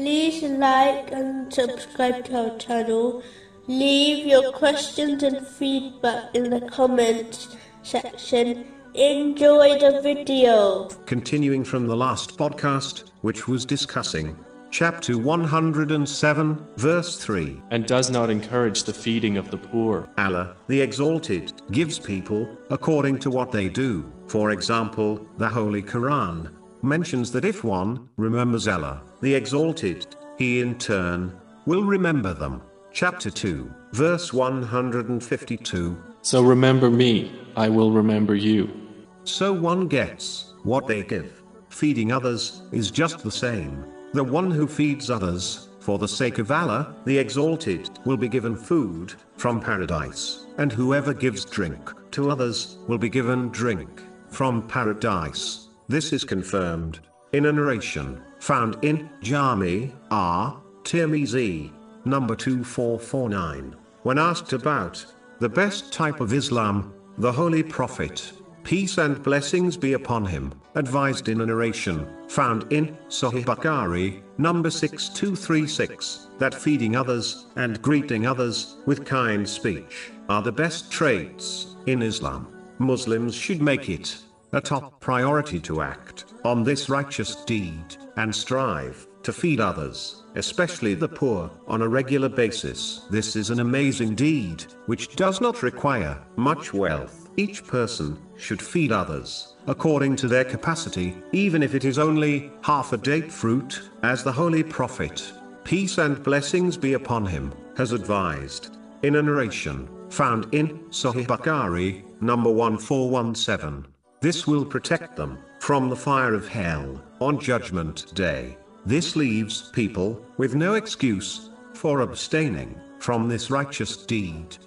like and subscribe to our channel. Leave your questions and feedback in the comments section. Enjoy the video. Continuing from the last podcast, which was discussing chapter 107, verse 3. and does not encourage the feeding of the poor. Allah, the Exalted, gives people according to what they do. For example, the Holy Quran mentions that if one remembers Allah, the Exalted, he in turn will remember them. Chapter 2, verse 152. So remember me, I will remember you. So one gets what they give. Feeding others is just the same. The one who feeds others, for the sake of Allah, the Exalted, will be given food from paradise, and whoever gives drink to others will be given drink from paradise. This is confirmed in a narration found in Jami R. Tirmizi, number 2449. When asked about the best type of Islam, the Holy Prophet, peace and blessings be upon him, advised in a narration found in Sahih Bukhari, number 6236, that feeding others and greeting others with kind speech are the best traits in Islam. Muslims should make it a top priority to act on this righteous deed and strive to feed others, especially the poor, on a regular basis. This is an amazing deed, which does not require much wealth. Each person should feed others according to their capacity, even if it is only half a date fruit, as the Holy Prophet, peace and blessings be upon him, has advised. In a narration found in Sahih Bukhari, number 1417. This will protect them from the fire of hell on Judgment Day. This leaves people with no excuse for abstaining from this righteous deed.